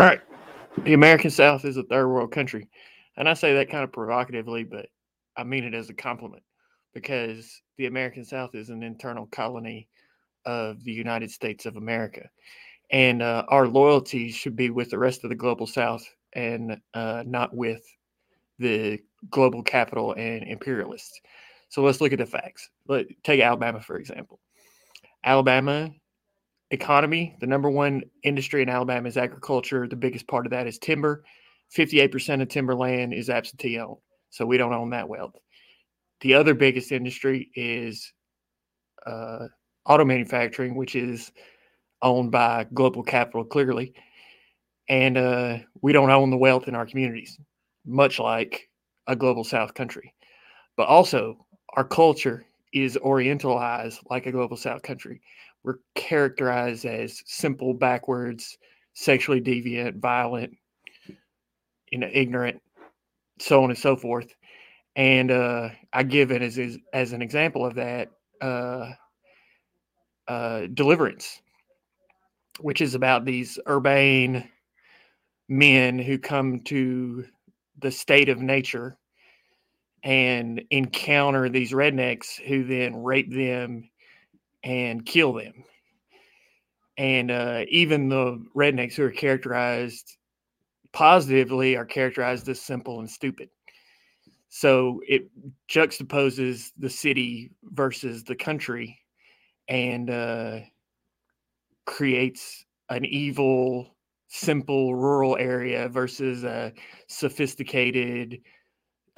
All right. The American South is a third world country. And I say that kind of provocatively, but I mean it as a compliment because the American South is an internal colony of the United States of America. And uh, our loyalty should be with the rest of the global South and uh, not with the global capital and imperialists. So let's look at the facts. Let take Alabama for example. Alabama economy, the number one industry in Alabama is agriculture. The biggest part of that is timber. 58% of timberland is absentee owned. So we don't own that wealth. The other biggest industry is uh, auto manufacturing, which is owned by global capital clearly. And uh, we don't own the wealth in our communities, much like a global South country. But also, our culture is orientalized like a global South country. We're characterized as simple, backwards, sexually deviant, violent, you know, ignorant, so on and so forth. And uh, I give it as, as, as an example of that uh, uh, deliverance, which is about these urbane men who come to the state of nature and encounter these rednecks who then rape them and kill them. And uh, even the rednecks who are characterized positively are characterized as simple and stupid. So it juxtaposes the city versus the country and uh, creates an evil, simple rural area versus a sophisticated,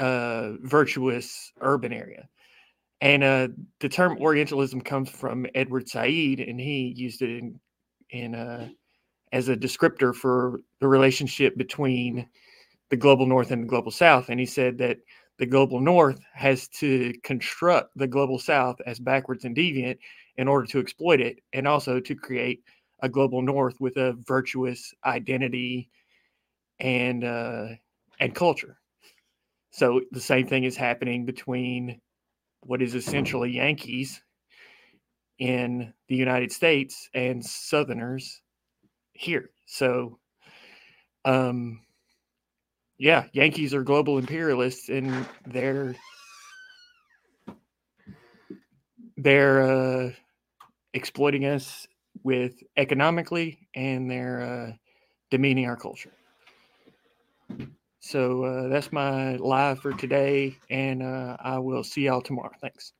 uh, virtuous urban area. And uh, the term Orientalism comes from Edward Said, and he used it in, in uh, as a descriptor for the relationship between the global north and the global south. And he said that the global north has to construct the global south as backwards and deviant in order to exploit it and also to create a global north with a virtuous identity and uh, and culture. So the same thing is happening between what is essentially Yankees in the United States and Southerners here. So, um, yeah, Yankees are global imperialists, and they're they're uh, exploiting us with economically, and they're uh, demeaning our culture. So uh, that's my live for today, and uh, I will see y'all tomorrow. Thanks.